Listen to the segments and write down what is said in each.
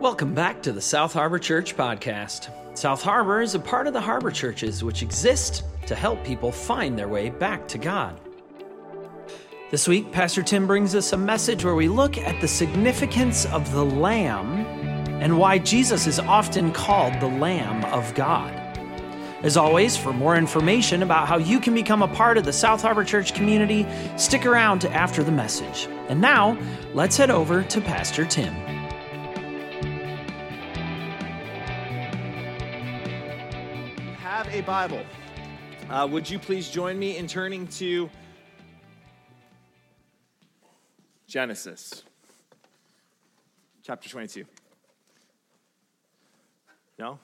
Welcome back to the South Harbor Church podcast. South Harbor is a part of the Harbor Churches, which exist to help people find their way back to God. This week, Pastor Tim brings us a message where we look at the significance of the Lamb and why Jesus is often called the Lamb of God. As always, for more information about how you can become a part of the South Harbor Church community, stick around after the message. And now, let's head over to Pastor Tim. Bible. Uh, would you please join me in turning to Genesis, chapter 22? No?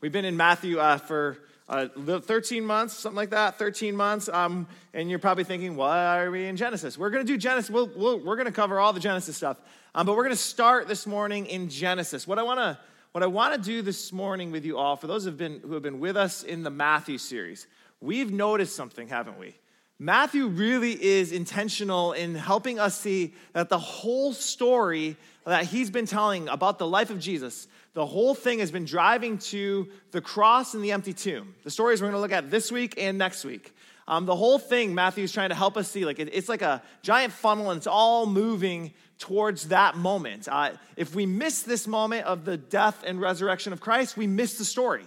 We've been in Matthew uh, for uh, 13 months, something like that, 13 months. Um, and you're probably thinking, why are we in Genesis? We're going to do Genesis. We'll, we'll, we're going to cover all the Genesis stuff. Um, but we're going to start this morning in Genesis. What I want to what I want to do this morning with you all, for those who have, been, who have been with us in the Matthew series, we've noticed something, haven't we? Matthew really is intentional in helping us see that the whole story that he's been telling about the life of Jesus, the whole thing has been driving to the cross and the empty tomb. The stories we're going to look at this week and next week. Um, the whole thing, Matthew's trying to help us see, like it, it's like a giant funnel, and it's all moving towards that moment. Uh, if we miss this moment of the death and resurrection of Christ, we miss the story.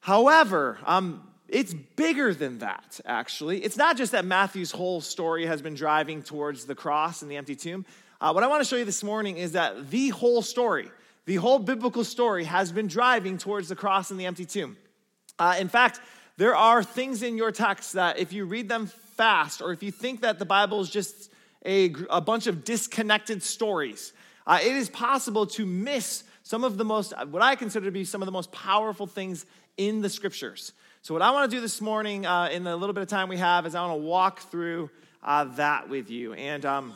However, um, it's bigger than that, actually. It's not just that Matthew's whole story has been driving towards the cross and the empty tomb. Uh, what I want to show you this morning is that the whole story, the whole biblical story, has been driving towards the cross and the empty tomb. Uh, in fact, there are things in your text that if you read them fast, or if you think that the Bible is just a, a bunch of disconnected stories, uh, it is possible to miss some of the most, what I consider to be some of the most powerful things in the scriptures. So, what I want to do this morning, uh, in the little bit of time we have, is I want to walk through uh, that with you. And um,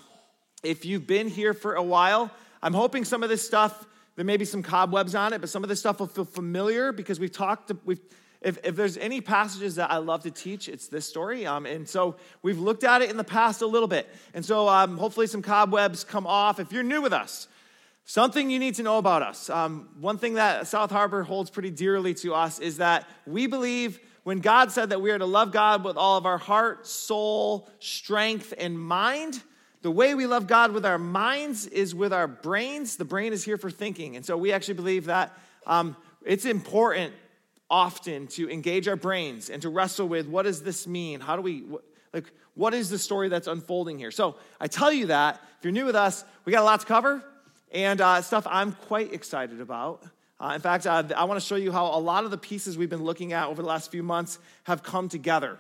if you've been here for a while, I'm hoping some of this stuff, there may be some cobwebs on it, but some of this stuff will feel familiar because we've talked, we've, if, if there's any passages that I love to teach, it's this story. Um, and so we've looked at it in the past a little bit. And so um, hopefully some cobwebs come off. If you're new with us, something you need to know about us. Um, one thing that South Harbor holds pretty dearly to us is that we believe when God said that we are to love God with all of our heart, soul, strength, and mind, the way we love God with our minds is with our brains. The brain is here for thinking. And so we actually believe that um, it's important often to engage our brains and to wrestle with what does this mean? How do we, what, like, what is the story that's unfolding here? So I tell you that. If you're new with us, we got a lot to cover and uh, stuff I'm quite excited about. Uh, in fact, uh, I want to show you how a lot of the pieces we've been looking at over the last few months have come together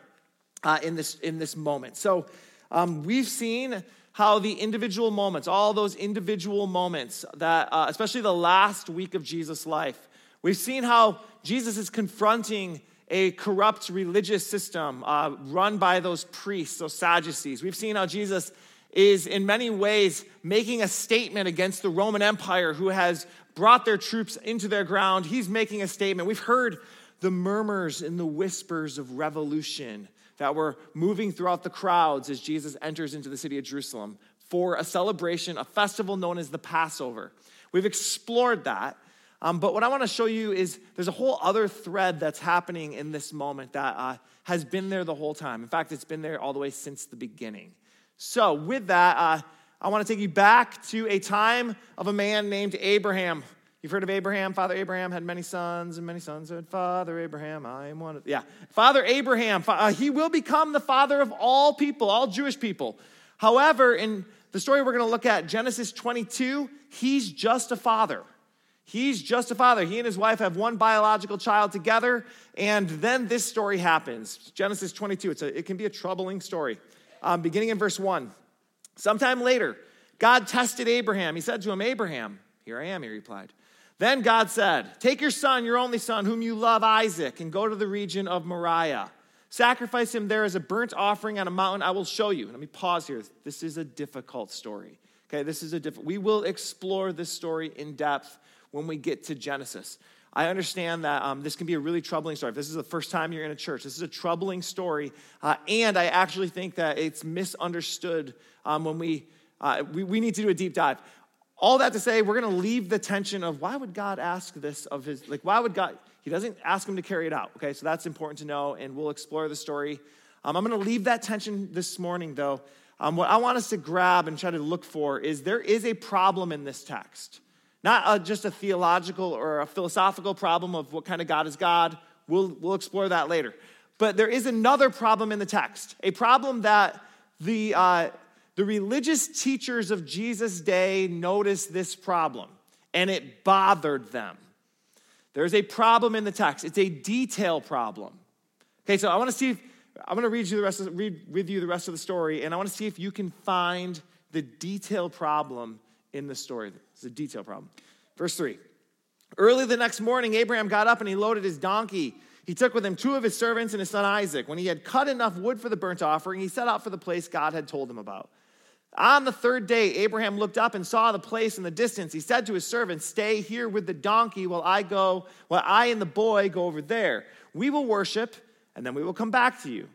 uh, in, this, in this moment. So um, we've seen how the individual moments, all those individual moments that, uh, especially the last week of Jesus' life, We've seen how Jesus is confronting a corrupt religious system uh, run by those priests, those Sadducees. We've seen how Jesus is, in many ways, making a statement against the Roman Empire who has brought their troops into their ground. He's making a statement. We've heard the murmurs and the whispers of revolution that were moving throughout the crowds as Jesus enters into the city of Jerusalem for a celebration, a festival known as the Passover. We've explored that. Um, but what I want to show you is there's a whole other thread that's happening in this moment that uh, has been there the whole time. In fact, it's been there all the way since the beginning. So, with that, uh, I want to take you back to a time of a man named Abraham. You've heard of Abraham. Father Abraham had many sons, and many sons had Father Abraham. I am one of, yeah. Father Abraham, uh, he will become the father of all people, all Jewish people. However, in the story we're going to look at, Genesis 22, he's just a father. He's just a father. He and his wife have one biological child together, and then this story happens. Genesis 22. It's a, it can be a troubling story. Um, beginning in verse 1. Sometime later, God tested Abraham. He said to him, Abraham, here I am, he replied. Then God said, Take your son, your only son, whom you love, Isaac, and go to the region of Moriah. Sacrifice him there as a burnt offering on a mountain I will show you. Let me pause here. This is a difficult story. Okay, this is a difficult. We will explore this story in depth when we get to Genesis. I understand that um, this can be a really troubling story. If this is the first time you're in a church, this is a troubling story. Uh, and I actually think that it's misunderstood um, when we, uh, we, we need to do a deep dive. all that to say, we're going to leave the tension of why would God ask this of his, like, why would God, he doesn't ask him to carry it out, okay? So that's important to know, and we'll explore the story. Um, I'm going to leave that tension this morning, though. Um, what I want us to grab and try to look for is there is a problem in this text. Not a, just a theological or a philosophical problem of what kind of God is God. We'll, we'll explore that later. But there is another problem in the text, a problem that the, uh, the religious teachers of Jesus' day noticed this problem, and it bothered them. There's a problem in the text. It's a detail problem. Okay, so I want to see if I'm going to read you the rest of, read with you the rest of the story, and I want to see if you can find the detail problem in the story. It's a detail problem. Verse three. Early the next morning, Abraham got up and he loaded his donkey. He took with him two of his servants and his son Isaac. When he had cut enough wood for the burnt offering, he set out for the place God had told him about. On the third day, Abraham looked up and saw the place in the distance. He said to his servants, Stay here with the donkey while I go, while I and the boy go over there. We will worship, and then we will come back to you.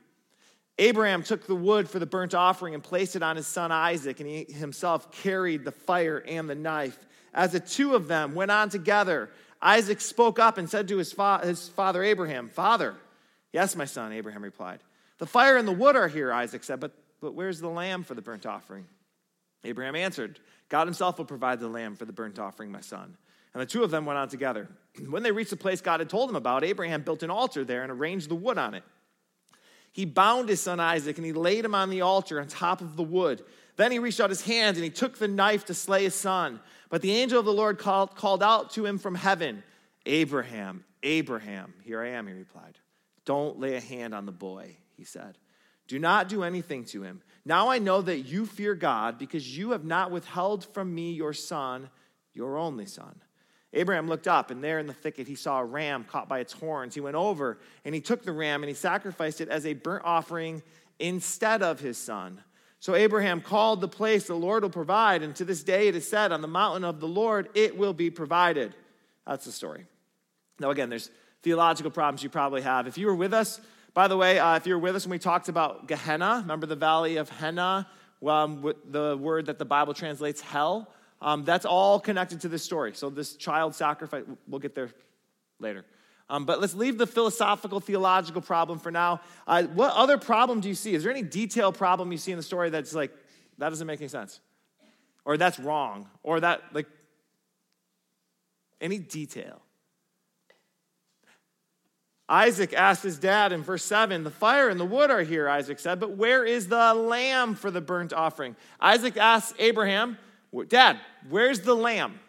Abraham took the wood for the burnt offering and placed it on his son Isaac, and he himself carried the fire and the knife. As the two of them went on together, Isaac spoke up and said to his, fa- his father Abraham, Father, yes, my son, Abraham replied. The fire and the wood are here, Isaac said, but, but where's the lamb for the burnt offering? Abraham answered, God himself will provide the lamb for the burnt offering, my son. And the two of them went on together. When they reached the place God had told them about, Abraham built an altar there and arranged the wood on it. He bound his son Isaac and he laid him on the altar on top of the wood. Then he reached out his hand and he took the knife to slay his son. But the angel of the Lord called, called out to him from heaven, Abraham, Abraham. Here I am, he replied. Don't lay a hand on the boy, he said. Do not do anything to him. Now I know that you fear God because you have not withheld from me your son, your only son. Abraham looked up, and there in the thicket he saw a ram caught by its horns. He went over and he took the ram and he sacrificed it as a burnt offering instead of his son. So Abraham called the place the Lord will provide, and to this day it is said, On the mountain of the Lord it will be provided. That's the story. Now, again, there's theological problems you probably have. If you were with us, by the way, uh, if you were with us when we talked about Gehenna, remember the valley of Hinnom, um, the word that the Bible translates hell? Um, that's all connected to this story. So, this child sacrifice, we'll get there later. Um, but let's leave the philosophical, theological problem for now. Uh, what other problem do you see? Is there any detail problem you see in the story that's like, that doesn't make any sense? Or that's wrong? Or that, like, any detail? Isaac asked his dad in verse 7, The fire and the wood are here, Isaac said, but where is the lamb for the burnt offering? Isaac asked Abraham, Dad, where's the lamb?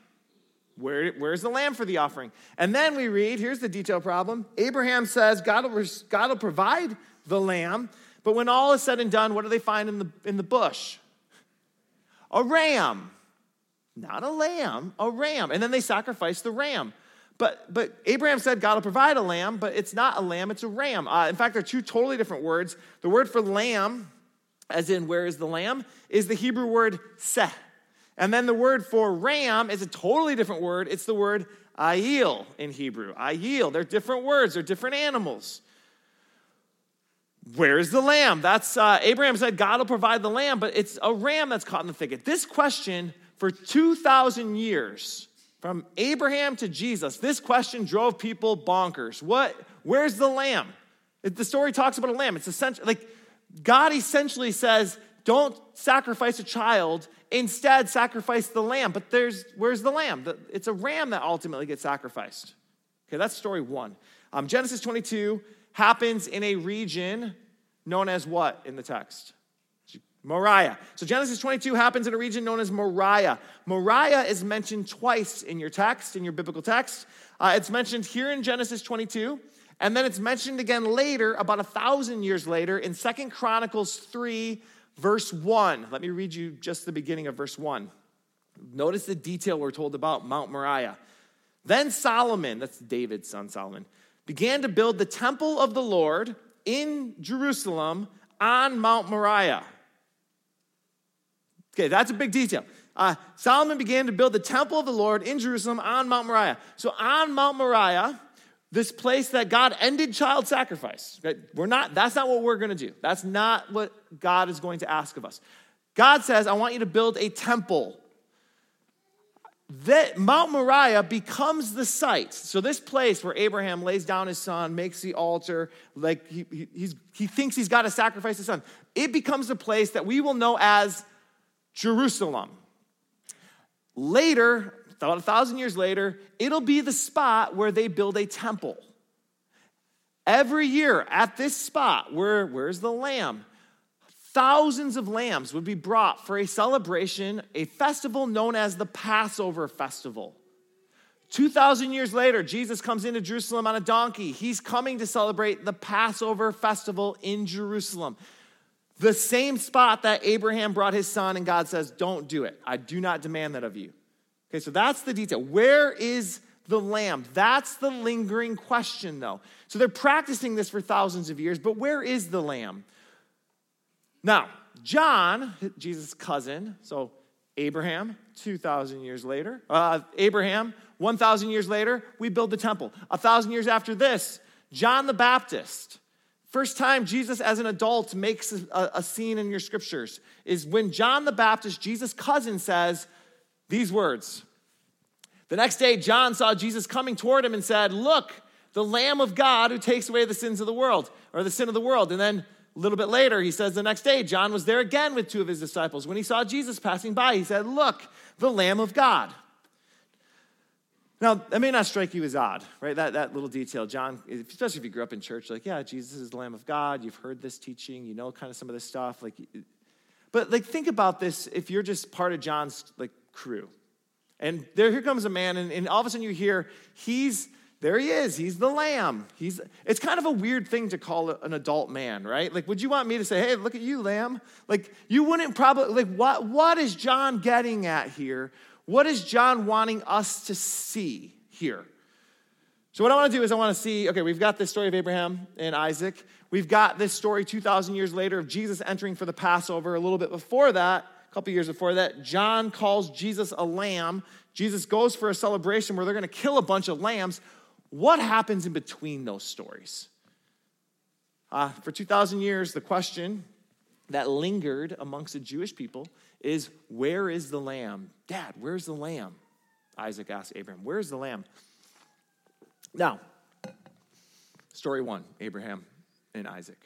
Where, where's the lamb for the offering? And then we read, here's the detail problem. Abraham says God will, God will provide the lamb, but when all is said and done, what do they find in the, in the bush? A ram. Not a lamb, a ram. And then they sacrifice the ram. But, but Abraham said God will provide a lamb, but it's not a lamb, it's a ram. Uh, in fact, they're two totally different words. The word for lamb, as in where is the lamb, is the Hebrew word seh. And then the word for ram is a totally different word. It's the word ayil in Hebrew. Ayil. They're different words, they're different animals. Where's the lamb? That's uh, Abraham said God will provide the lamb, but it's a ram that's caught in the thicket. This question for 2,000 years, from Abraham to Jesus, this question drove people bonkers. What? Where's the lamb? The story talks about a lamb. It's essentially like God essentially says, don't sacrifice a child Instead, sacrifice the lamb. But there's where's the lamb? It's a ram that ultimately gets sacrificed. Okay, that's story one. Um, Genesis 22 happens in a region known as what in the text? Moriah. So Genesis 22 happens in a region known as Moriah. Moriah is mentioned twice in your text, in your biblical text. Uh, it's mentioned here in Genesis 22, and then it's mentioned again later, about a thousand years later, in Second Chronicles 3, Verse 1, let me read you just the beginning of verse 1. Notice the detail we're told about Mount Moriah. Then Solomon, that's David's son Solomon, began to build the temple of the Lord in Jerusalem on Mount Moriah. Okay, that's a big detail. Uh, Solomon began to build the temple of the Lord in Jerusalem on Mount Moriah. So on Mount Moriah, this place that God ended child sacrifice. We're not, that's not what we're to do. That's not what God is going to ask of us. God says, I want you to build a temple that Mount Moriah becomes the site. So this place where Abraham lays down his son, makes the altar, like he, he, he thinks he's got to sacrifice his son, it becomes a place that we will know as Jerusalem. Later, about a thousand years later, it'll be the spot where they build a temple. Every year at this spot, where, where's the lamb? Thousands of lambs would be brought for a celebration, a festival known as the Passover Festival. 2,000 years later, Jesus comes into Jerusalem on a donkey. He's coming to celebrate the Passover festival in Jerusalem. The same spot that Abraham brought his son, and God says, Don't do it. I do not demand that of you. Okay, so that's the detail. Where is the lamb? That's the lingering question, though. So they're practicing this for thousands of years, but where is the lamb? Now, John, Jesus' cousin, so Abraham, 2,000 years later, uh, Abraham, 1,000 years later, we build the temple. A thousand years after this, John the Baptist. First time Jesus as an adult makes a, a scene in your scriptures is when John the Baptist, Jesus' cousin, says these words. The next day, John saw Jesus coming toward him and said, Look, the Lamb of God who takes away the sins of the world, or the sin of the world. And then a little bit later, he says the next day, John was there again with two of his disciples. When he saw Jesus passing by, he said, Look, the Lamb of God. Now, that may not strike you as odd, right? That, that little detail. John, especially if you grew up in church, like, yeah, Jesus is the Lamb of God. You've heard this teaching, you know kind of some of this stuff. Like, but like, think about this if you're just part of John's like crew. And there, here comes a man, and, and all of a sudden you hear, he's there he is. He's the lamb. He's, it's kind of a weird thing to call an adult man, right? Like, would you want me to say, hey, look at you, lamb? Like, you wouldn't probably, like, what, what is John getting at here? What is John wanting us to see here? So, what I want to do is, I want to see, okay, we've got this story of Abraham and Isaac. We've got this story 2,000 years later of Jesus entering for the Passover. A little bit before that, a couple years before that, John calls Jesus a lamb. Jesus goes for a celebration where they're going to kill a bunch of lambs. What happens in between those stories? Uh, for 2,000 years, the question that lingered amongst the Jewish people is where is the lamb? Dad, where's the lamb? Isaac asked Abraham, where's the lamb? Now, story one Abraham and Isaac.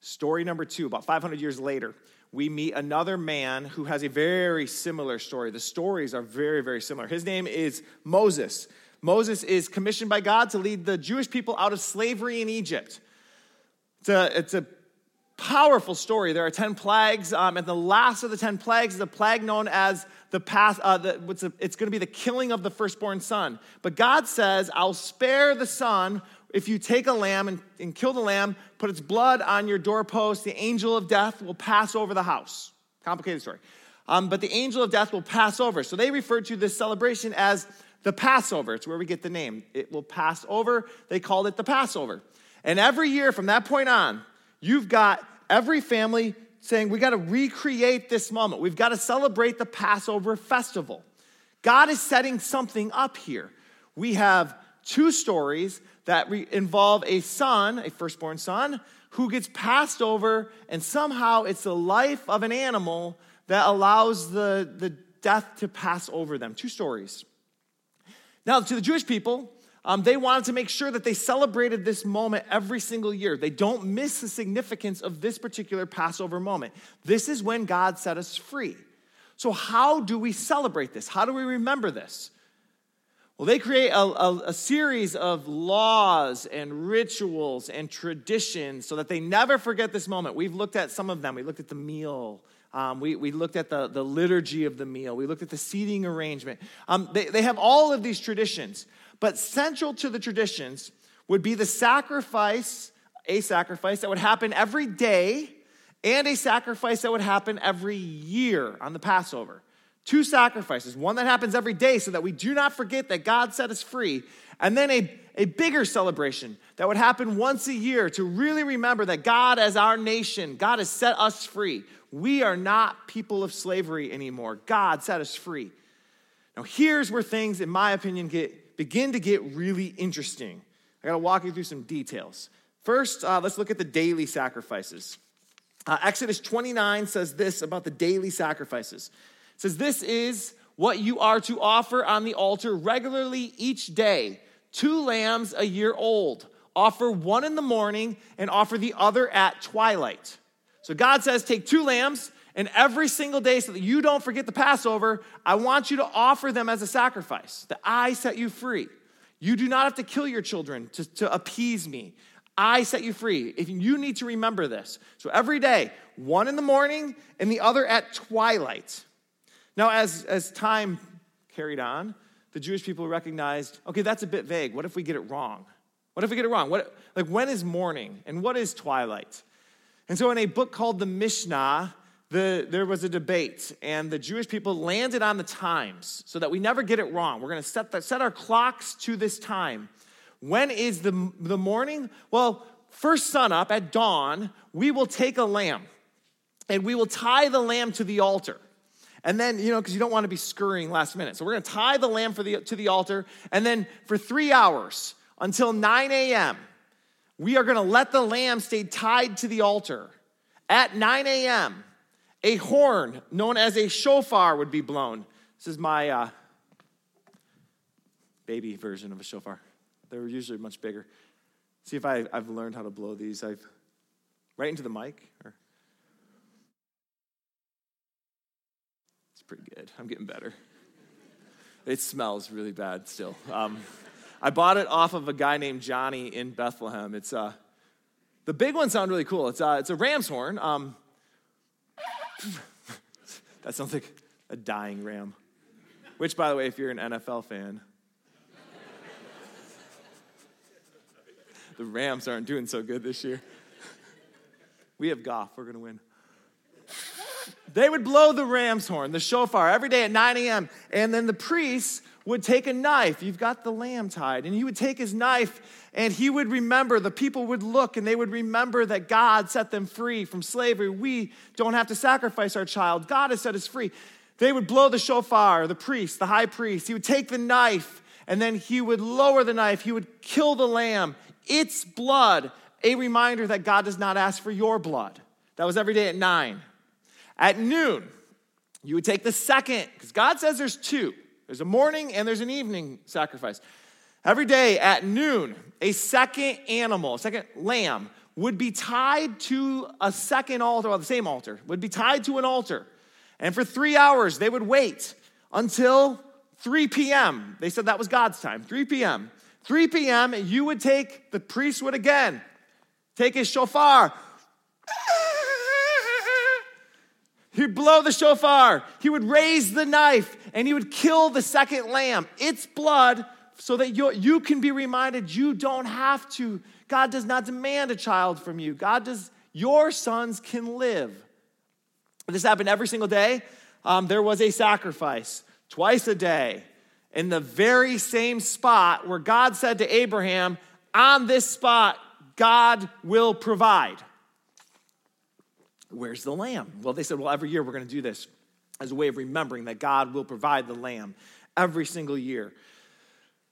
Story number two, about 500 years later, we meet another man who has a very similar story. The stories are very, very similar. His name is Moses. Moses is commissioned by God to lead the Jewish people out of slavery in Egypt. It's a, it's a powerful story. There are 10 plagues, um, and the last of the 10 plagues is a plague known as the past, uh, the, a, it's going to be the killing of the firstborn son. But God says, I'll spare the son if you take a lamb and, and kill the lamb, put its blood on your doorpost, the angel of death will pass over the house. Complicated story. Um, but the angel of death will pass over. So they refer to this celebration as the Passover. It's where we get the name. It will pass over. They called it the Passover. And every year from that point on, you've got every family saying, we got to recreate this moment. We've got to celebrate the Passover festival. God is setting something up here. We have two stories that involve a son, a firstborn son, who gets passed over, and somehow it's the life of an animal that allows the, the death to pass over them. Two stories. Now, to the Jewish people, um, they wanted to make sure that they celebrated this moment every single year. They don't miss the significance of this particular Passover moment. This is when God set us free. So, how do we celebrate this? How do we remember this? Well, they create a, a, a, series of laws and rituals and traditions so that they never forget this moment. We've looked at some of them. We looked at the meal. Um, we, we looked at the, the liturgy of the meal. We looked at the seating arrangement. Um, they, they have all of these traditions, but central to the traditions would be the sacrifice, a sacrifice that would happen every day, and a sacrifice that would happen every year on the Passover. Two sacrifices, one that happens every day so that we do not forget that God set us free, and then a, a bigger celebration that would happen once a year to really remember that God, as our nation, God has set us free. We are not people of slavery anymore. God set us free. Now, here's where things, in my opinion, get, begin to get really interesting. I gotta walk you through some details. First, uh, let's look at the daily sacrifices. Uh, Exodus 29 says this about the daily sacrifices. It says, This is what you are to offer on the altar regularly each day two lambs a year old. Offer one in the morning and offer the other at twilight. So God says, take two lambs, and every single day, so that you don't forget the Passover, I want you to offer them as a sacrifice, that I set you free. You do not have to kill your children to, to appease me. I set you free. If you need to remember this. So every day, one in the morning and the other at twilight. Now, as, as time carried on, the Jewish people recognized okay, that's a bit vague. What if we get it wrong? What if we get it wrong? What, like, when is morning and what is twilight? And so, in a book called the Mishnah, the, there was a debate, and the Jewish people landed on the times so that we never get it wrong. We're going to set, set our clocks to this time. When is the, the morning? Well, first sun up at dawn, we will take a lamb and we will tie the lamb to the altar. And then, you know, because you don't want to be scurrying last minute. So we're going to tie the lamb for the, to the altar. And then for three hours until 9 a.m., we are going to let the lamb stay tied to the altar. At 9 a.m., a horn known as a shofar would be blown. This is my uh, baby version of a shofar. They're usually much bigger. See if I, have learned how to blow these. I've right into the mic. Or pretty good. I'm getting better. It smells really bad still. Um, I bought it off of a guy named Johnny in Bethlehem. It's uh, the big ones sound really cool. It's, uh, it's a ram's horn. Um, that sounds like a dying ram. Which, by the way, if you're an NFL fan, the Rams aren't doing so good this year. We have Goff. We're going to win. They would blow the ram's horn, the shofar, every day at 9 a.m. And then the priest would take a knife. You've got the lamb tied. And he would take his knife and he would remember, the people would look and they would remember that God set them free from slavery. We don't have to sacrifice our child, God has set us free. They would blow the shofar, the priest, the high priest. He would take the knife and then he would lower the knife. He would kill the lamb. Its blood, a reminder that God does not ask for your blood. That was every day at 9. At noon, you would take the second, because God says there's two there's a morning and there's an evening sacrifice. Every day at noon, a second animal, a second lamb, would be tied to a second altar, or the same altar, would be tied to an altar. And for three hours, they would wait until 3 p.m. They said that was God's time, 3 p.m. 3 p.m., you would take, the priest would again take his shofar, He'd blow the shofar. He would raise the knife and he would kill the second lamb. Its blood so that you, you can be reminded you don't have to. God does not demand a child from you. God does, your sons can live. This happened every single day. Um, there was a sacrifice twice a day in the very same spot where God said to Abraham, On this spot, God will provide. Where's the lamb? Well, they said, Well, every year we're going to do this as a way of remembering that God will provide the lamb every single year.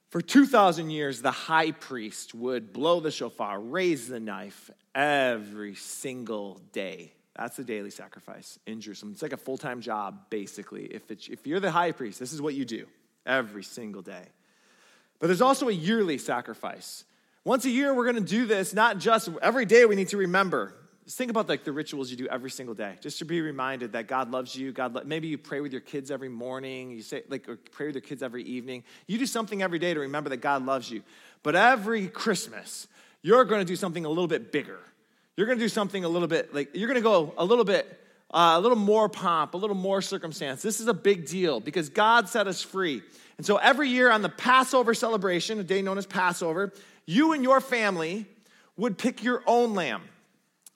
For 2,000 years, the high priest would blow the shofar, raise the knife every single day. That's the daily sacrifice in Jerusalem. It's like a full time job, basically. If, if you're the high priest, this is what you do every single day. But there's also a yearly sacrifice. Once a year, we're going to do this, not just every day we need to remember. Just think about like the rituals you do every single day, just to be reminded that God loves you. God, lo- maybe you pray with your kids every morning. You say like, or pray with your kids every evening. You do something every day to remember that God loves you. But every Christmas, you're going to do something a little bit bigger. You're going to do something a little bit like you're going to go a little bit, uh, a little more pomp, a little more circumstance. This is a big deal because God set us free. And so every year on the Passover celebration, a day known as Passover, you and your family would pick your own lamb.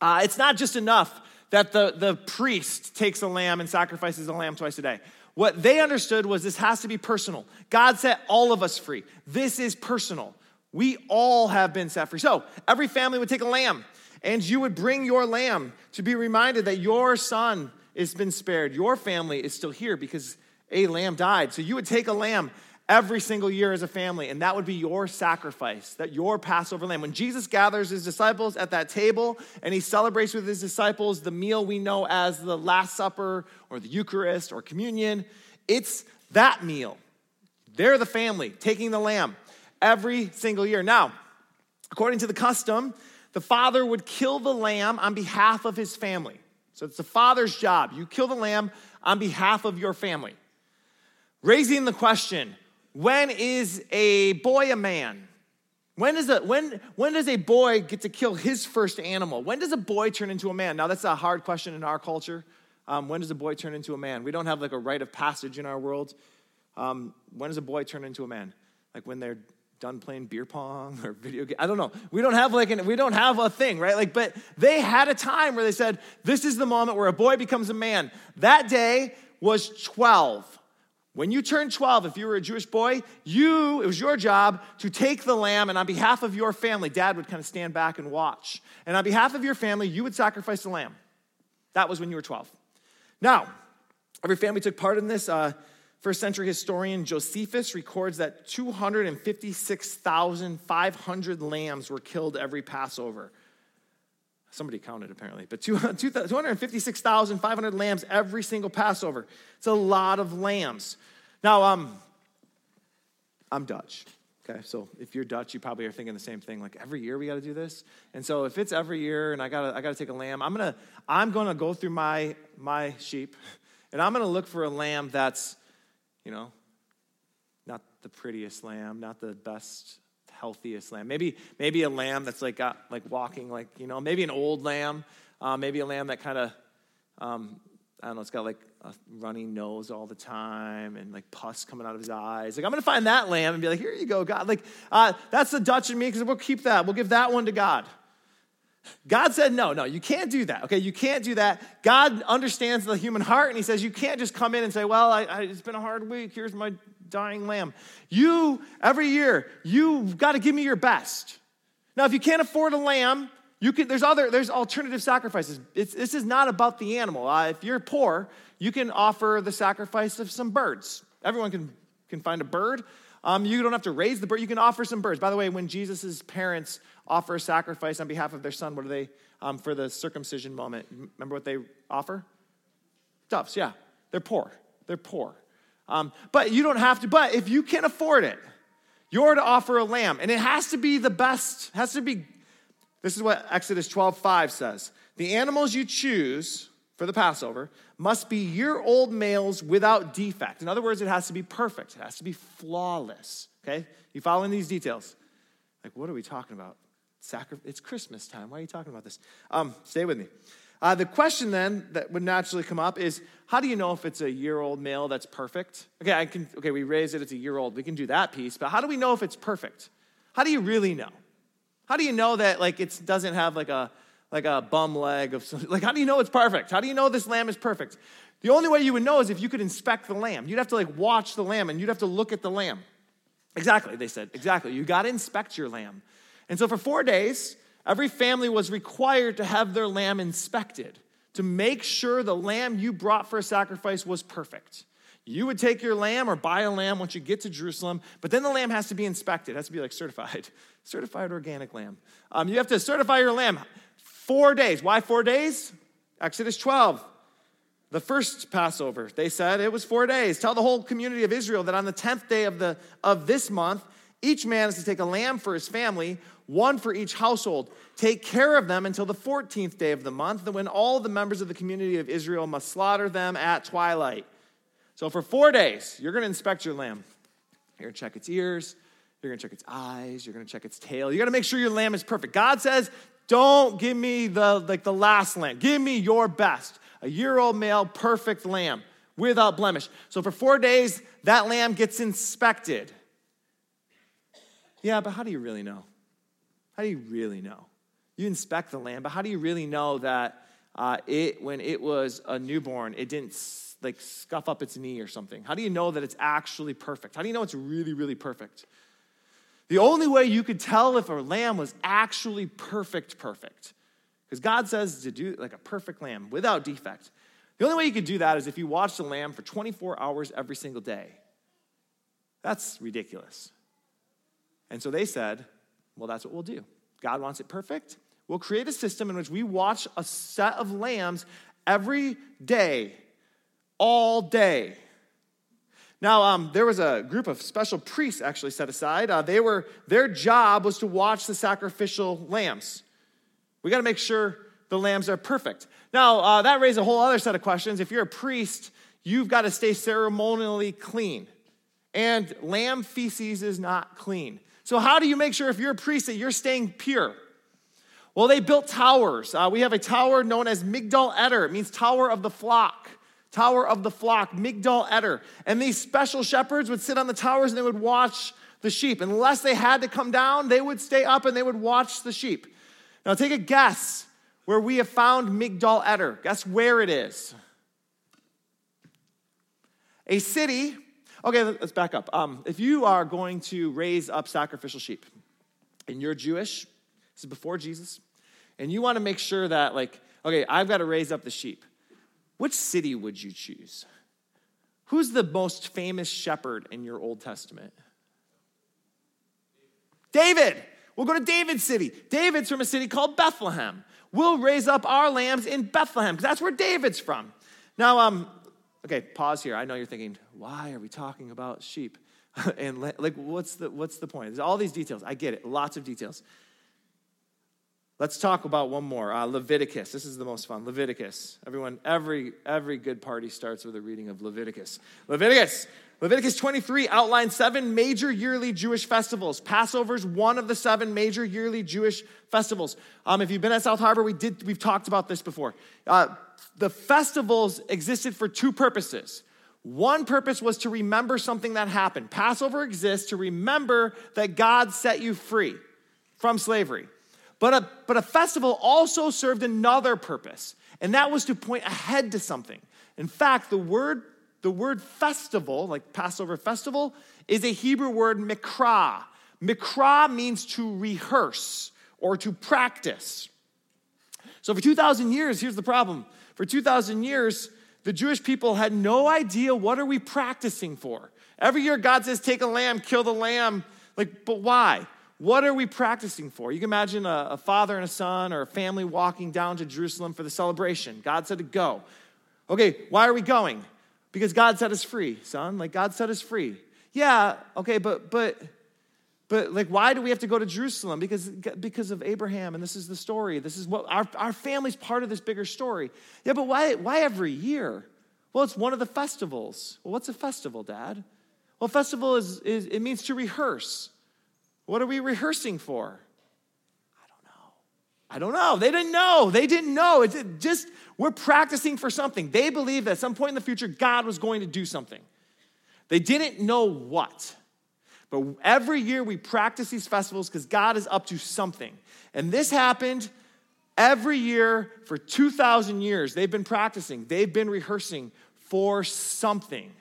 Uh, it's not just enough that the, the priest takes a lamb and sacrifices a lamb twice a day. What they understood was this has to be personal. God set all of us free. This is personal. We all have been set free. So every family would take a lamb, and you would bring your lamb to be reminded that your son has been spared. Your family is still here because a lamb died. So you would take a lamb every single year as a family, and that would be your sacrifice, that your Passover lamb. When Jesus gathers his disciples at that table and he celebrates with his disciples the meal we know as the Last Supper or the Eucharist or communion, it's that meal. They're the family taking the lamb every single year. Now, according to the custom, the father would kill the lamb on behalf of his family. So it's the father's job. You kill the lamb on behalf of your family. Raising the question when is a boy a man? When, is a, when, when does a boy get to kill his first animal? When does a boy turn into a man? Now, that's a hard question in our culture. Um, when does a boy turn into a man? We don't have like a rite of passage in our world. Um, when does a boy turn into a man? Like when they're done playing beer pong or video game. I don't know. We don't have like an, we don't have a thing, right? Like, but they had a time where they said, this is the moment where a boy becomes a man. That day was 12. When you turned 12, if you were a Jewish boy, you, it was your job to take the lamb, and on behalf of your family, dad would kind of stand back and watch. And on behalf of your family, you would sacrifice the lamb. That was when you were 12. Now, every family took part in this. Uh, First century historian Josephus records that 256,500 lambs were killed every Passover. Somebody counted apparently, but 256,500 lambs every single Passover. It's a lot of lambs. Now, um, I'm Dutch. Okay, so if you're Dutch, you probably are thinking the same thing. Like every year we got to do this, and so if it's every year and I gotta I gotta take a lamb, I'm gonna I'm gonna go through my my sheep, and I'm gonna look for a lamb that's you know, not the prettiest lamb, not the best, healthiest lamb. Maybe, maybe a lamb that's like got, like walking, like you know, maybe an old lamb, uh, maybe a lamb that kind of, um, I don't know, it's got like a runny nose all the time and like pus coming out of his eyes. Like I'm gonna find that lamb and be like, here you go, God. Like uh, that's the Dutch in me because we'll keep that. We'll give that one to God. God said, no, no, you can't do that. Okay, you can't do that. God understands the human heart, and He says, you can't just come in and say, well, I, I, it's been a hard week. Here's my dying lamb. You, every year, you've got to give me your best. Now, if you can't afford a lamb, you can, there's other, there's alternative sacrifices. It's, this is not about the animal. Uh, if you're poor, you can offer the sacrifice of some birds. Everyone can, can find a bird. Um, you don't have to raise the bird. You can offer some birds. By the way, when Jesus' parents offer a sacrifice on behalf of their son, what do they, um, for the circumcision moment, remember what they offer? Doves, yeah. They're poor. They're poor. Um, but you don't have to, but if you can afford it, you're to offer a lamb. And it has to be the best, has to be, this is what Exodus 12 5 says. The animals you choose for the Passover must be year old males without defect. In other words, it has to be perfect, it has to be flawless. Okay? You following these details? Like, what are we talking about? Sacri- it's Christmas time. Why are you talking about this? Um, stay with me. Uh, the question then that would naturally come up is how do you know if it's a year old male that's perfect? Okay, I can, okay, we raise it, it's a year old. We can do that piece, but how do we know if it's perfect? How do you really know? How do you know that like it doesn't have like a like a bum leg of something? Like how do you know it's perfect? How do you know this lamb is perfect? The only way you would know is if you could inspect the lamb. You'd have to like watch the lamb and you'd have to look at the lamb. Exactly, they said. Exactly. You got to inspect your lamb. And so for four days, every family was required to have their lamb inspected to make sure the lamb you brought for a sacrifice was perfect. You would take your lamb or buy a lamb once you get to Jerusalem, but then the lamb has to be inspected. It has to be like certified, certified organic lamb. Um, you have to certify your lamb. Four days. Why four days? Exodus 12. The first Passover, they said it was four days. Tell the whole community of Israel that on the 10th day of, the, of this month, each man is to take a lamb for his family, one for each household. Take care of them until the 14th day of the month, when all the members of the community of Israel must slaughter them at twilight. So for four days, you're going to inspect your lamb. You're going to check its ears, you're going to check its eyes, you're going to check its tail. You got to make sure your lamb is perfect. God says, "Don't give me the like the last lamb. Give me your best. A year-old male perfect lamb without blemish." So for 4 days, that lamb gets inspected. Yeah, but how do you really know? How do you really know? You inspect the lamb, but how do you really know that uh, it, when it was a newborn, it didn't like scuff up its knee or something? How do you know that it's actually perfect? How do you know it's really, really perfect? The only way you could tell if a lamb was actually perfect, perfect, because God says to do like a perfect lamb without defect. The only way you could do that is if you watch the lamb for 24 hours every single day. That's ridiculous. And so they said, well, that's what we'll do. God wants it perfect. We'll create a system in which we watch a set of lambs every day, all day. Now, um, there was a group of special priests actually set aside. Uh, they were, their job was to watch the sacrificial lambs. We got to make sure the lambs are perfect. Now, uh, that raises a whole other set of questions. If you're a priest, you've got to stay ceremonially clean. And lamb feces is not clean. So, how do you make sure if you're a priest that you're staying pure? Well, they built towers. Uh, we have a tower known as Migdal Eder. It means tower of the flock. Tower of the flock, Migdal Eder. And these special shepherds would sit on the towers and they would watch the sheep. Unless they had to come down, they would stay up and they would watch the sheep. Now, take a guess where we have found Migdal Eder. Guess where it is? A city. Okay, let's back up. Um, if you are going to raise up sacrificial sheep and you're Jewish, this is before Jesus, and you want to make sure that, like, okay, I've got to raise up the sheep. Which city would you choose? Who's the most famous shepherd in your Old Testament? David. We'll go to David's city. David's from a city called Bethlehem. We'll raise up our lambs in Bethlehem because that's where David's from. Now, um, okay, pause here. I know you're thinking, why are we talking about sheep? and like, what's the what's the point? There's all these details. I get it. Lots of details. Let's talk about one more. Uh, Leviticus. This is the most fun. Leviticus. Everyone, every every good party starts with a reading of Leviticus. Leviticus. Leviticus 23 outlines seven major yearly Jewish festivals. Passover is one of the seven major yearly Jewish festivals. Um, if you've been at South Harbor, we did, we've talked about this before. Uh, the festivals existed for two purposes. One purpose was to remember something that happened. Passover exists to remember that God set you free from slavery. But a, but a festival also served another purpose, and that was to point ahead to something. In fact, the word, the word festival, like Passover festival, is a Hebrew word mikra. Mikra means to rehearse or to practice. So for 2,000 years, here's the problem. For 2,000 years, the Jewish people had no idea what are we practicing for. Every year, God says, take a lamb, kill the lamb. Like, but why? What are we practicing for? You can imagine a, a, father and a son or a family walking down to Jerusalem for the celebration. God said to go. Okay, why are we going? Because God set us free, son. Like God set us free. Yeah, okay, but but but like why do we have to go to Jerusalem? Because because of Abraham, and this is the story. This is what our, our family's part of this bigger story. Yeah, but why why every year? Well, it's one of the festivals. Well, what's a festival, Dad? Well, festival is, is it means to rehearse. What are we rehearsing for? I don't know. They didn't know. They didn't know. It's just, we're practicing for something. They believed that at some point in the future, God was going to do something. They didn't know what. But every year we practice these festivals because God is up to something. And this happened every year for 2,000 years. They've been practicing, they've been rehearsing for something.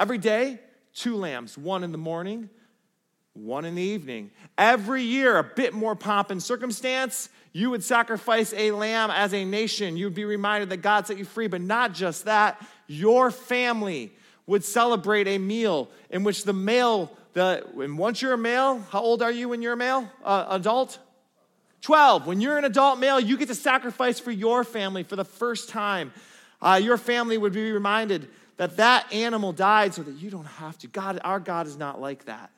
Every day, two lambs, one in the morning, one in the evening. Every year, a bit more pomp and circumstance. You would sacrifice a lamb as a nation. You'd be reminded that God set you free, but not just that. Your family would celebrate a meal in which the male, the, and once you're a male, how old are you when you're a male? Uh, adult? 12. When you're an adult male, you get to sacrifice for your family for the first time. Uh, your family would be reminded that that animal died so that you don't have to. God, our God is not like that.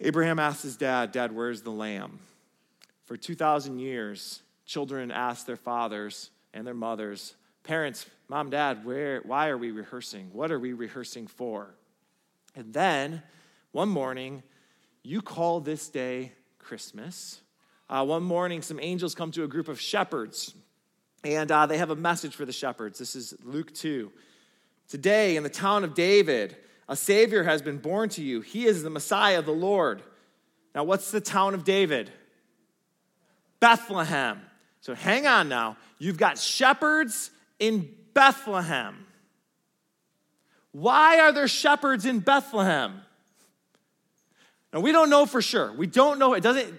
Abraham asked his dad, Dad, where's the lamb? For 2,000 years, children asked their fathers and their mothers, Parents, mom, dad, where, why are we rehearsing? What are we rehearsing for? And then one morning, you call this day Christmas. Uh, one morning, some angels come to a group of shepherds, and uh, they have a message for the shepherds. This is Luke 2. Today, in the town of David, a Savior has been born to you. He is the Messiah, the Lord. Now, what's the town of David? Bethlehem. So hang on now. You've got shepherds in Bethlehem. Why are there shepherds in Bethlehem? Now, we don't know for sure. We don't know. It doesn't,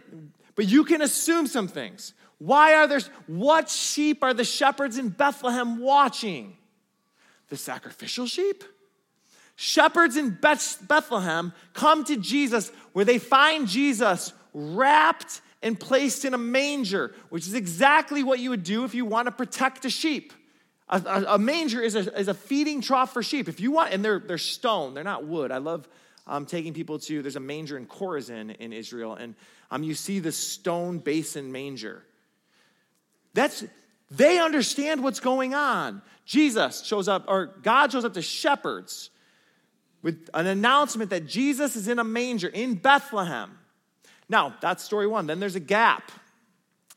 but you can assume some things. Why are there, what sheep are the shepherds in Bethlehem watching? The sacrificial sheep? Shepherds in Bethlehem come to Jesus where they find Jesus wrapped and placed in a manger, which is exactly what you would do if you want to protect a sheep. A, a, a manger is a, is a feeding trough for sheep. If you want, and they're, they're stone, they're not wood. I love um, taking people to, there's a manger in Chorazin in Israel, and um, you see the stone basin manger. That's, they understand what's going on. Jesus shows up, or God shows up to shepherds with an announcement that Jesus is in a manger in Bethlehem. Now, that's story one. Then there's a gap.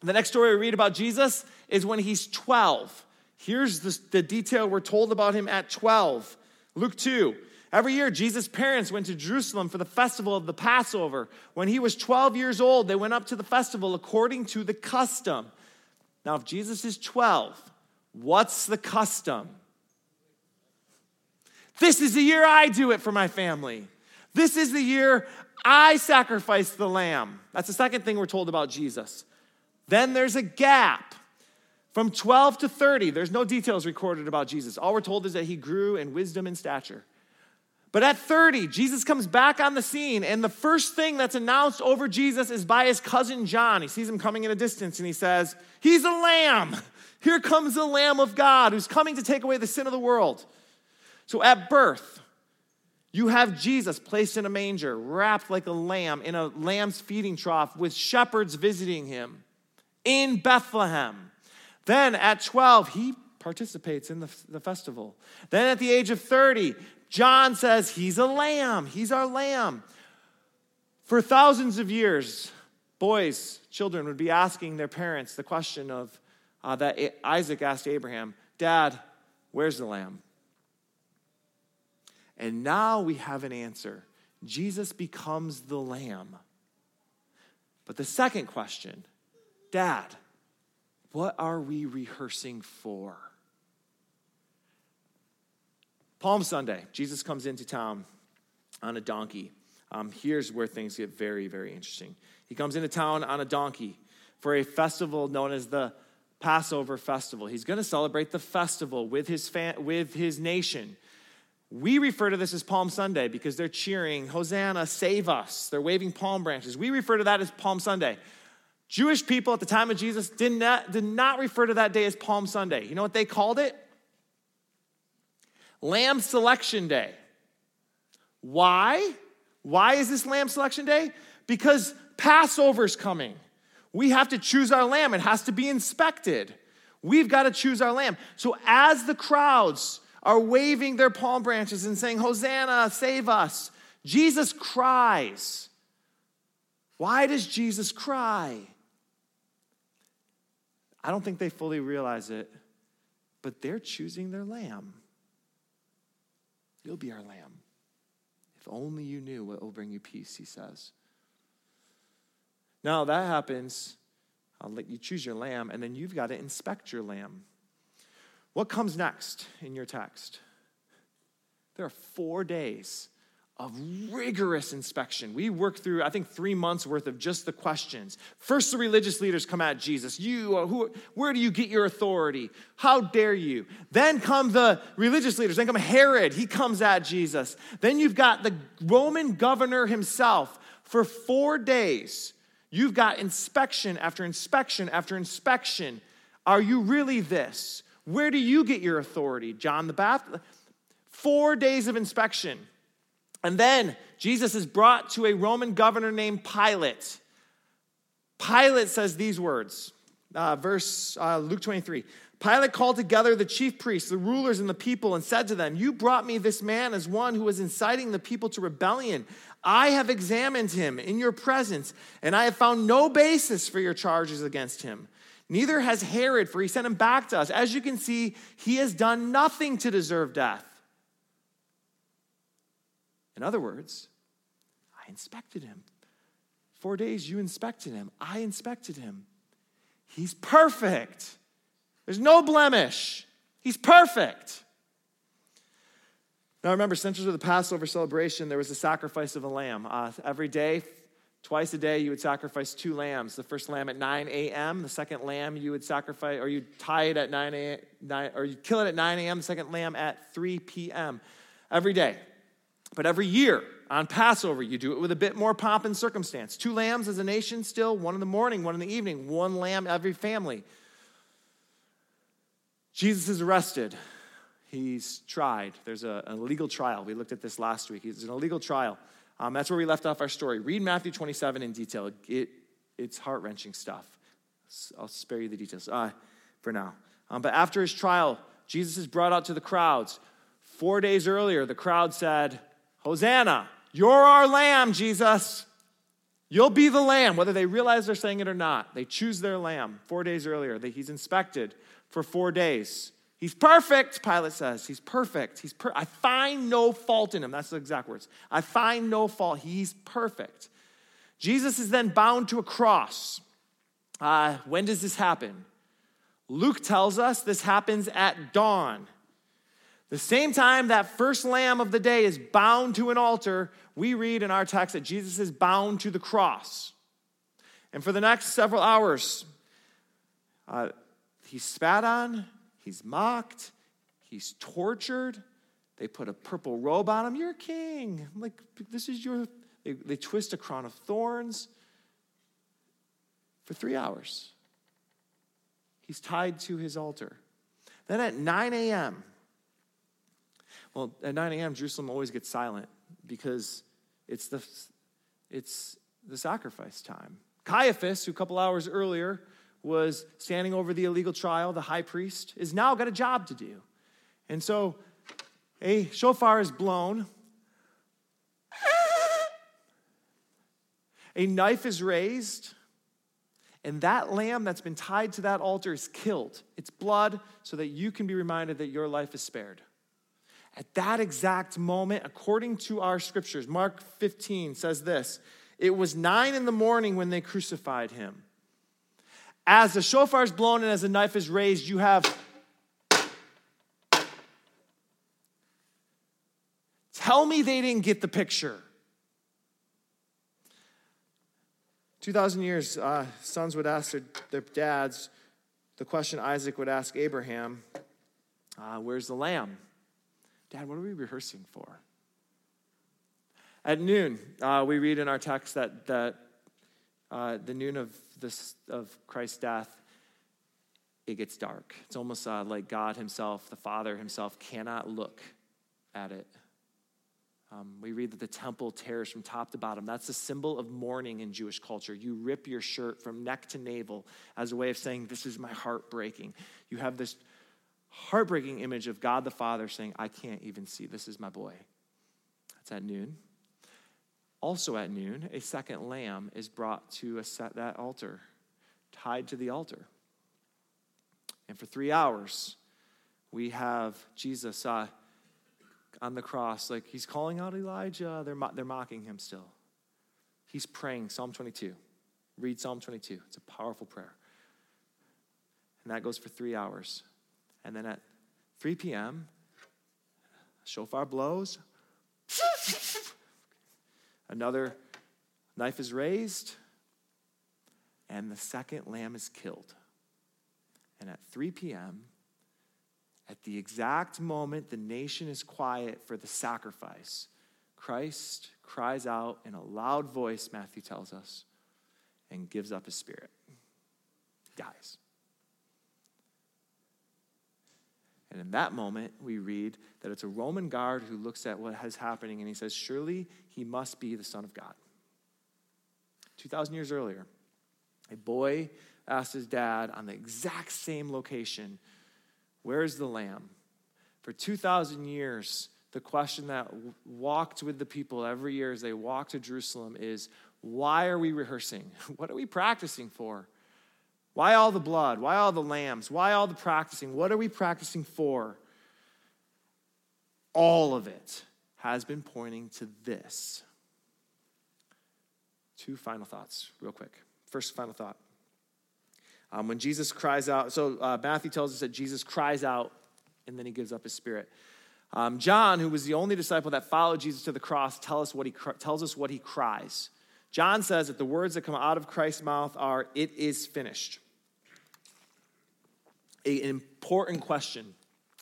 The next story we read about Jesus is when he's 12. Here's the, the detail we're told about him at 12. Luke 2. Every year, Jesus' parents went to Jerusalem for the festival of the Passover. When he was 12 years old, they went up to the festival according to the custom. Now, if Jesus is 12, what's the custom? This is the year I do it for my family. This is the year I sacrifice the lamb. That's the second thing we're told about Jesus. Then there's a gap. From 12 to 30, there's no details recorded about Jesus. All we're told is that he grew in wisdom and stature. But at 30, Jesus comes back on the scene, and the first thing that's announced over Jesus is by his cousin John. He sees him coming in a distance, and he says, He's a lamb. Here comes the Lamb of God who's coming to take away the sin of the world. So at birth, you have Jesus placed in a manger, wrapped like a lamb in a lamb's feeding trough with shepherds visiting him in Bethlehem. Then at 12, he participates in the, the festival. Then at the age of 30, John says, He's a lamb, He's our lamb. For thousands of years, boys, children would be asking their parents the question of uh, that Isaac asked Abraham, Dad, where's the lamb? And now we have an answer. Jesus becomes the lamb. But the second question, Dad, what are we rehearsing for? Palm Sunday, Jesus comes into town on a donkey. Um, here's where things get very, very interesting. He comes into town on a donkey for a festival known as the Passover festival. He's going to celebrate the festival with his, with his nation. We refer to this as Palm Sunday because they're cheering, Hosanna, save us. They're waving palm branches. We refer to that as Palm Sunday. Jewish people at the time of Jesus did not, did not refer to that day as Palm Sunday. You know what they called it? Lamb Selection Day. Why? Why is this Lamb Selection Day? Because Passover's coming. We have to choose our lamb, it has to be inspected. We've got to choose our lamb. So, as the crowds are waving their palm branches and saying, Hosanna, save us. Jesus cries. Why does Jesus cry? I don't think they fully realize it, but they're choosing their lamb. You'll be our lamb. If only you knew what will bring you peace, he says. Now that happens, I'll let you choose your lamb, and then you've got to inspect your lamb. What comes next in your text? There are four days of rigorous inspection. We work through, I think, three months worth of just the questions. First, the religious leaders come at Jesus. You, uh, who, where do you get your authority? How dare you? Then come the religious leaders. Then come Herod. He comes at Jesus. Then you've got the Roman governor himself. For four days, you've got inspection after inspection after inspection. Are you really this? Where do you get your authority? John the Baptist. Four days of inspection. And then Jesus is brought to a Roman governor named Pilate. Pilate says these words, uh, verse uh, Luke 23. Pilate called together the chief priests, the rulers, and the people and said to them, You brought me this man as one who was inciting the people to rebellion. I have examined him in your presence, and I have found no basis for your charges against him. Neither has Herod, for he sent him back to us. As you can see, he has done nothing to deserve death. In other words, I inspected him. Four days you inspected him. I inspected him. He's perfect. There's no blemish. He's perfect. Now remember, central to the Passover celebration, there was a sacrifice of a lamb. Uh, every day, Twice a day, you would sacrifice two lambs. The first lamb at 9 a.m., the second lamb you would sacrifice, or you'd tie it at 9 a.m., or you'd kill it at 9 a.m., the second lamb at 3 p.m. every day. But every year on Passover, you do it with a bit more pomp and circumstance. Two lambs as a nation, still, one in the morning, one in the evening, one lamb every family. Jesus is arrested. He's tried. There's a, a legal trial. We looked at this last week. It's an illegal trial. Um, that's where we left off our story. Read Matthew 27 in detail. It, it's heart wrenching stuff. I'll spare you the details uh, for now. Um, but after his trial, Jesus is brought out to the crowds. Four days earlier, the crowd said, Hosanna, you're our lamb, Jesus. You'll be the lamb, whether they realize they're saying it or not. They choose their lamb four days earlier. He's inspected for four days. He's perfect, Pilate says. He's perfect. He's per- I find no fault in him. That's the exact words. I find no fault. He's perfect. Jesus is then bound to a cross. Uh, when does this happen? Luke tells us this happens at dawn. The same time that first lamb of the day is bound to an altar, we read in our text that Jesus is bound to the cross. And for the next several hours, uh, he's spat on, he's mocked, he's tortured. They put a purple robe on him. You're king. I'm like, this is your. They, they twist a crown of thorns for three hours. He's tied to his altar. Then at 9 a.m., well, at 9 a.m., Jerusalem always gets silent because it's the, it's the sacrifice time. Caiaphas, who a couple hours earlier was standing over the illegal trial, the high priest, is now got a job to do. And so a shofar is blown, a knife is raised, and that lamb that's been tied to that altar is killed. It's blood so that you can be reminded that your life is spared. At that exact moment, according to our scriptures, Mark 15 says this It was nine in the morning when they crucified him. As the shofar is blown and as the knife is raised, you have Tell me they didn't get the picture. 2,000 years, uh, sons would ask their, their, dads the question Isaac would ask Abraham uh, Where's the lamb? Dad, what are we rehearsing for? At noon, uh, we read in our text that, that uh, the noon of, this, of Christ's death, it gets dark. It's almost uh, like God Himself, the Father Himself, cannot look at it. Um, we read that the temple tears from top to bottom. That's a symbol of mourning in Jewish culture. You rip your shirt from neck to navel as a way of saying, This is my heart breaking. You have this heartbreaking image of God the Father saying, I can't even see. This is my boy. That's at noon. Also at noon, a second lamb is brought to set, that altar, tied to the altar. And for three hours, we have Jesus uh, on the cross. Like he's calling out Elijah. They're, they're mocking him still. He's praying Psalm 22. Read Psalm 22. It's a powerful prayer. And that goes for three hours. And then at 3 p.m., shofar blows. Another knife is raised, and the second lamb is killed. And at 3 p.m., at the exact moment the nation is quiet for the sacrifice, Christ cries out in a loud voice, Matthew tells us, and gives up his spirit. He dies. And in that moment, we read that it's a Roman guard who looks at what is happening and he says, Surely he must be the Son of God. 2,000 years earlier, a boy asked his dad on the exact same location, Where's the lamb? For 2,000 years, the question that walked with the people every year as they walked to Jerusalem is why are we rehearsing? What are we practicing for? Why all the blood? Why all the lambs? Why all the practicing? What are we practicing for? All of it has been pointing to this. Two final thoughts, real quick. First, final thought. Um, when Jesus cries out, so uh, Matthew tells us that Jesus cries out and then he gives up his spirit. Um, John, who was the only disciple that followed Jesus to the cross, tell us what he, tells us what he cries. John says that the words that come out of Christ's mouth are, It is finished an important question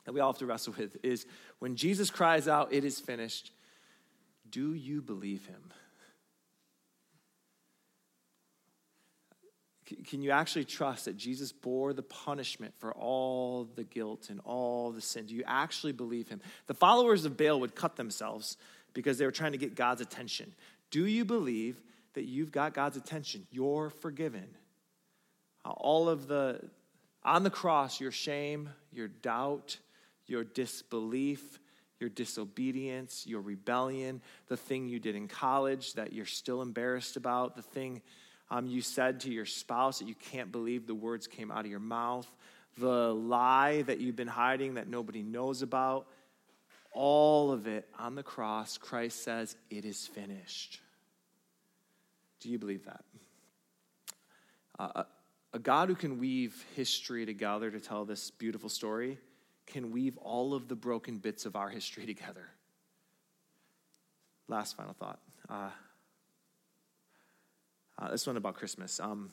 that we all have to wrestle with is when Jesus cries out, It is finished, do you believe him? can you actually trust that Jesus bore the punishment for all the guilt and all the sin? Do you actually believe him? The followers of Baal would cut themselves because they were trying to get God's attention. Do you believe that you've got God's attention? You're forgiven. All of the, on the cross, your shame, your doubt, your disbelief, your disobedience, your rebellion, the thing you did in college that you're still embarrassed about, the thing um, you said to your spouse that you can't believe the words came out of your mouth, the lie that you've been hiding that nobody knows about, all of it on the cross, Christ says, It is finished. Do you believe that? Uh, a God who can weave history together to tell this beautiful story can weave all of the broken bits of our history together. Last final thought. Uh, uh, this one about Christmas. Um,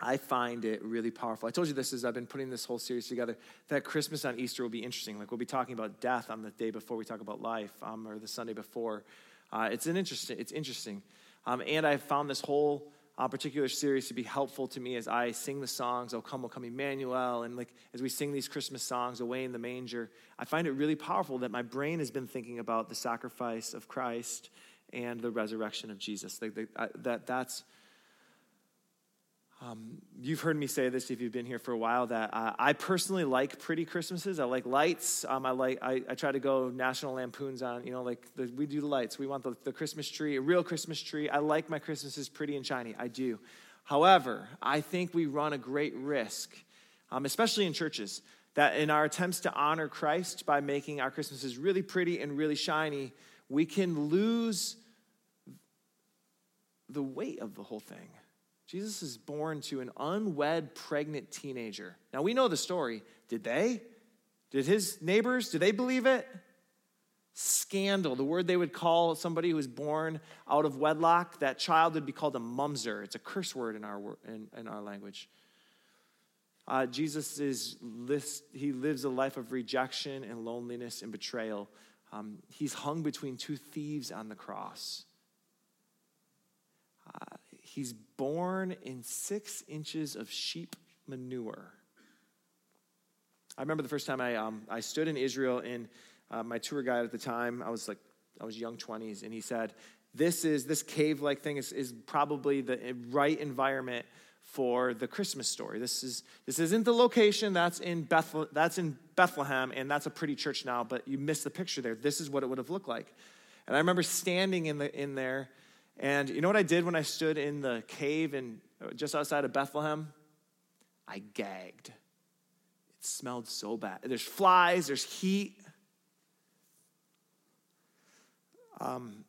I find it really powerful. I told you this as I've been putting this whole series together that Christmas on Easter will be interesting. Like we'll be talking about death on the day before we talk about life, um, or the Sunday before. Uh, it's an interesting. It's interesting, um, and I found this whole uh, particular series to be helpful to me as I sing the songs. "Oh come, oh come, Emmanuel," and like as we sing these Christmas songs, "Away in the Manger." I find it really powerful that my brain has been thinking about the sacrifice of Christ and the resurrection of Jesus. Like that that's. Um, you've heard me say this if you've been here for a while that uh, I personally like pretty Christmases. I like lights. Um, I like. I, I, try to go National Lampoons on. You know, like the, we do the lights. We want the, the Christmas tree, a real Christmas tree. I like my Christmases pretty and shiny. I do. However, I think we run a great risk, um, especially in churches, that in our attempts to honor Christ by making our Christmases really pretty and really shiny, we can lose the weight of the whole thing. Jesus is born to an unwed pregnant teenager. Now we know the story. Did they? Did his neighbors, did they believe it? Scandal, the word they would call somebody who was born out of wedlock, that child would be called a mumser. It's a curse word in our, in, in our language. Uh, Jesus is he lives a life of rejection and loneliness and betrayal. Um, he's hung between two thieves on the cross. He's born in six inches of sheep manure. I remember the first time I, um, I stood in Israel, and uh, my tour guide at the time, I was like, I was young 20s, and he said, This is, this cave like thing is, is probably the right environment for the Christmas story. This, is, this isn't the location, that's in, Bethlehem, that's in Bethlehem, and that's a pretty church now, but you missed the picture there. This is what it would have looked like. And I remember standing in, the, in there and you know what I did when I stood in the cave and just outside of Bethlehem? I gagged. It smelled so bad. There's flies, there's heat. Um,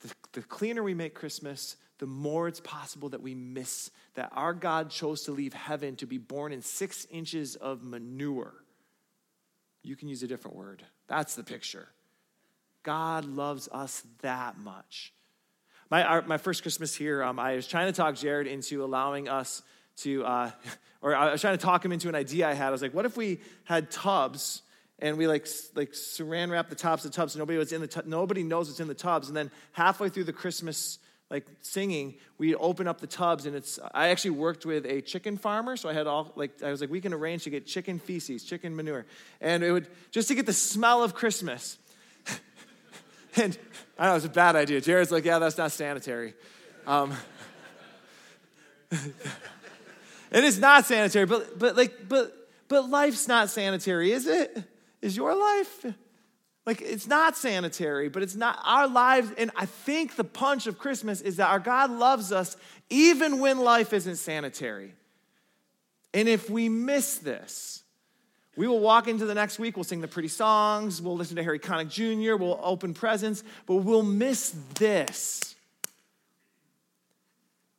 the, the cleaner we make Christmas, the more it's possible that we miss that our God chose to leave heaven to be born in six inches of manure. You can use a different word. That's the picture. God loves us that much. My, our, my first Christmas here, um, I was trying to talk Jared into allowing us to, uh, or I was trying to talk him into an idea I had. I was like, what if we had tubs and we like like saran wrap the tops of the tubs so nobody was in the nobody knows what's in the tubs, and then halfway through the Christmas like singing, we open up the tubs and it's I actually worked with a chicken farmer, so I had all like I was like, we can arrange to get chicken feces, chicken manure. And it would just to get the smell of Christmas. And I know it's a bad idea. Jared's like, yeah, that's not sanitary. Um, it is not sanitary, but but like but but life's not sanitary, is it? Is your life? Like it's not sanitary, but it's not our lives. And I think the punch of Christmas is that our God loves us even when life isn't sanitary. And if we miss this, we will walk into the next week, we'll sing the pretty songs, we'll listen to Harry Connick Jr., we'll open presents, but we'll miss this.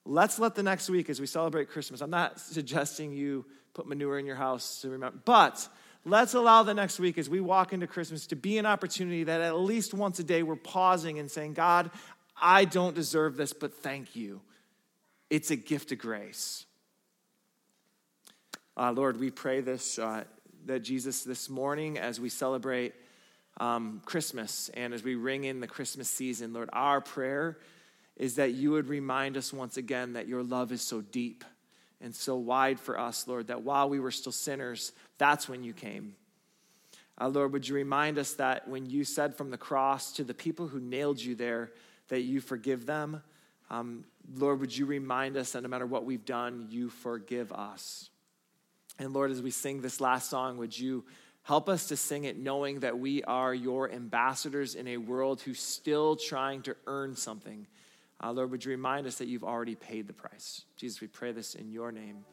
Let's let the next week, as we celebrate Christmas, I'm not suggesting you put manure in your house to remember, but let's allow the next week as we walk into Christmas to be an opportunity that at least once a day we're pausing and saying, God, I don't deserve this, but thank you. It's a gift of grace. Uh, Lord, we pray this uh, that Jesus, this morning, as we celebrate um, Christmas and as we ring in the Christmas season, Lord, our prayer is that you would remind us once again that your love is so deep and so wide for us, Lord, that while we were still sinners, that's when you came. Uh, Lord, would you remind us that when you said from the cross to the people who nailed you there that you forgive them? Um, Lord, would you remind us that no matter what we've done, you forgive us? And Lord, as we sing this last song, would you help us to sing it knowing that we are your ambassadors in a world who's still trying to earn something? Uh, Lord, would you remind us that you've already paid the price? Jesus, we pray this in your name.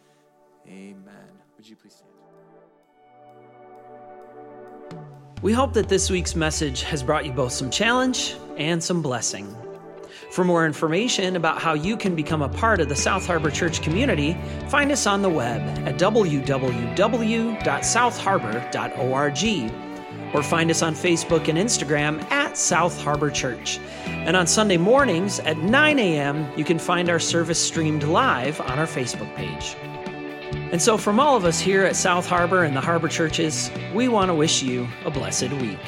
Amen. Would you please stand? We hope that this week's message has brought you both some challenge and some blessing. For more information about how you can become a part of the South Harbor Church community, find us on the web at www.southharbor.org or find us on Facebook and Instagram at South Harbor Church. And on Sunday mornings at 9 a.m., you can find our service streamed live on our Facebook page. And so, from all of us here at South Harbor and the Harbor Churches, we want to wish you a blessed week.